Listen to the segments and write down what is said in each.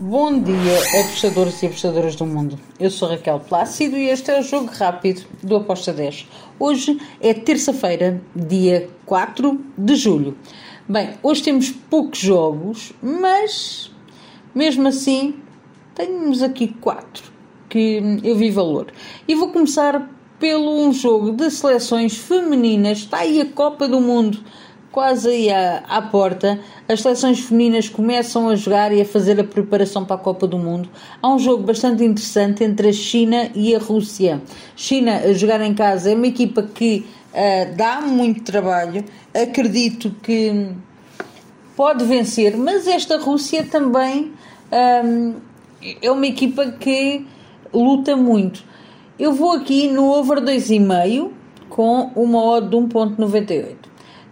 Bom dia, apostadores e apostadoras do mundo. Eu sou Raquel Plácido e este é o Jogo Rápido do Aposta 10. Hoje é terça-feira, dia 4 de julho. Bem, hoje temos poucos jogos, mas mesmo assim temos aqui quatro que eu vi valor. E vou começar pelo um jogo de seleções femininas. Está aí a Copa do Mundo quase à, à, porta. As seleções femininas começam a jogar e a fazer a preparação para a Copa do Mundo. Há um jogo bastante interessante entre a China e a Rússia. China a jogar em casa é uma equipa que uh, dá muito trabalho. Acredito que pode vencer, mas esta Rússia também um, é uma equipa que luta muito. Eu vou aqui no over 2,5 com uma odd de 1.98.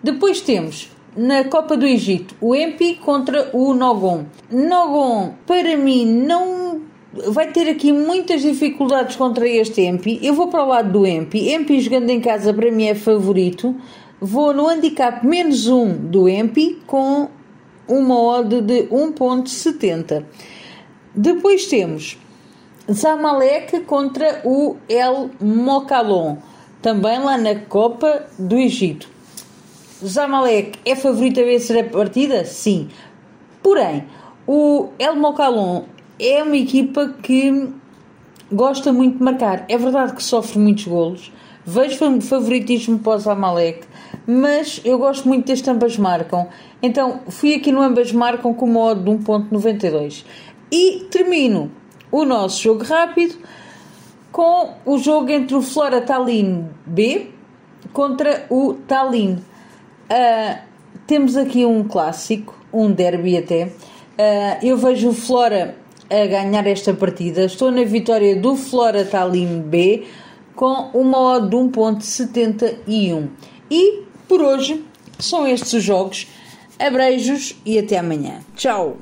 Depois temos na Copa do Egito o Empi contra o Nogon. Nogon, para mim, não vai ter aqui muitas dificuldades contra este Empi. Eu vou para o lado do Empi. Empi jogando em casa para mim é favorito. Vou no handicap menos 1 do Empi com uma odd de 1.70. Depois temos Zamalek contra o El Mokalon, também lá na Copa do Egito. Zamalek é favorito a vencer a partida? Sim. Porém, o El Mokalon é uma equipa que gosta muito de marcar. É verdade que sofre muitos golos. Vejo favoritismo para o Zamalek, mas eu gosto muito das ambas marcam. Então fui aqui no ambas marcam com uma odd de 1.92. E termino o nosso jogo rápido com o jogo entre o Flora Tallinn B contra o Tallinn. Uh, temos aqui um clássico, um derby até. Uh, eu vejo o Flora a ganhar esta partida. Estou na vitória do Flora Tallinn B com uma odd de 1.71. E por hoje são estes os jogos. Abreijos e até amanhã. Tchau!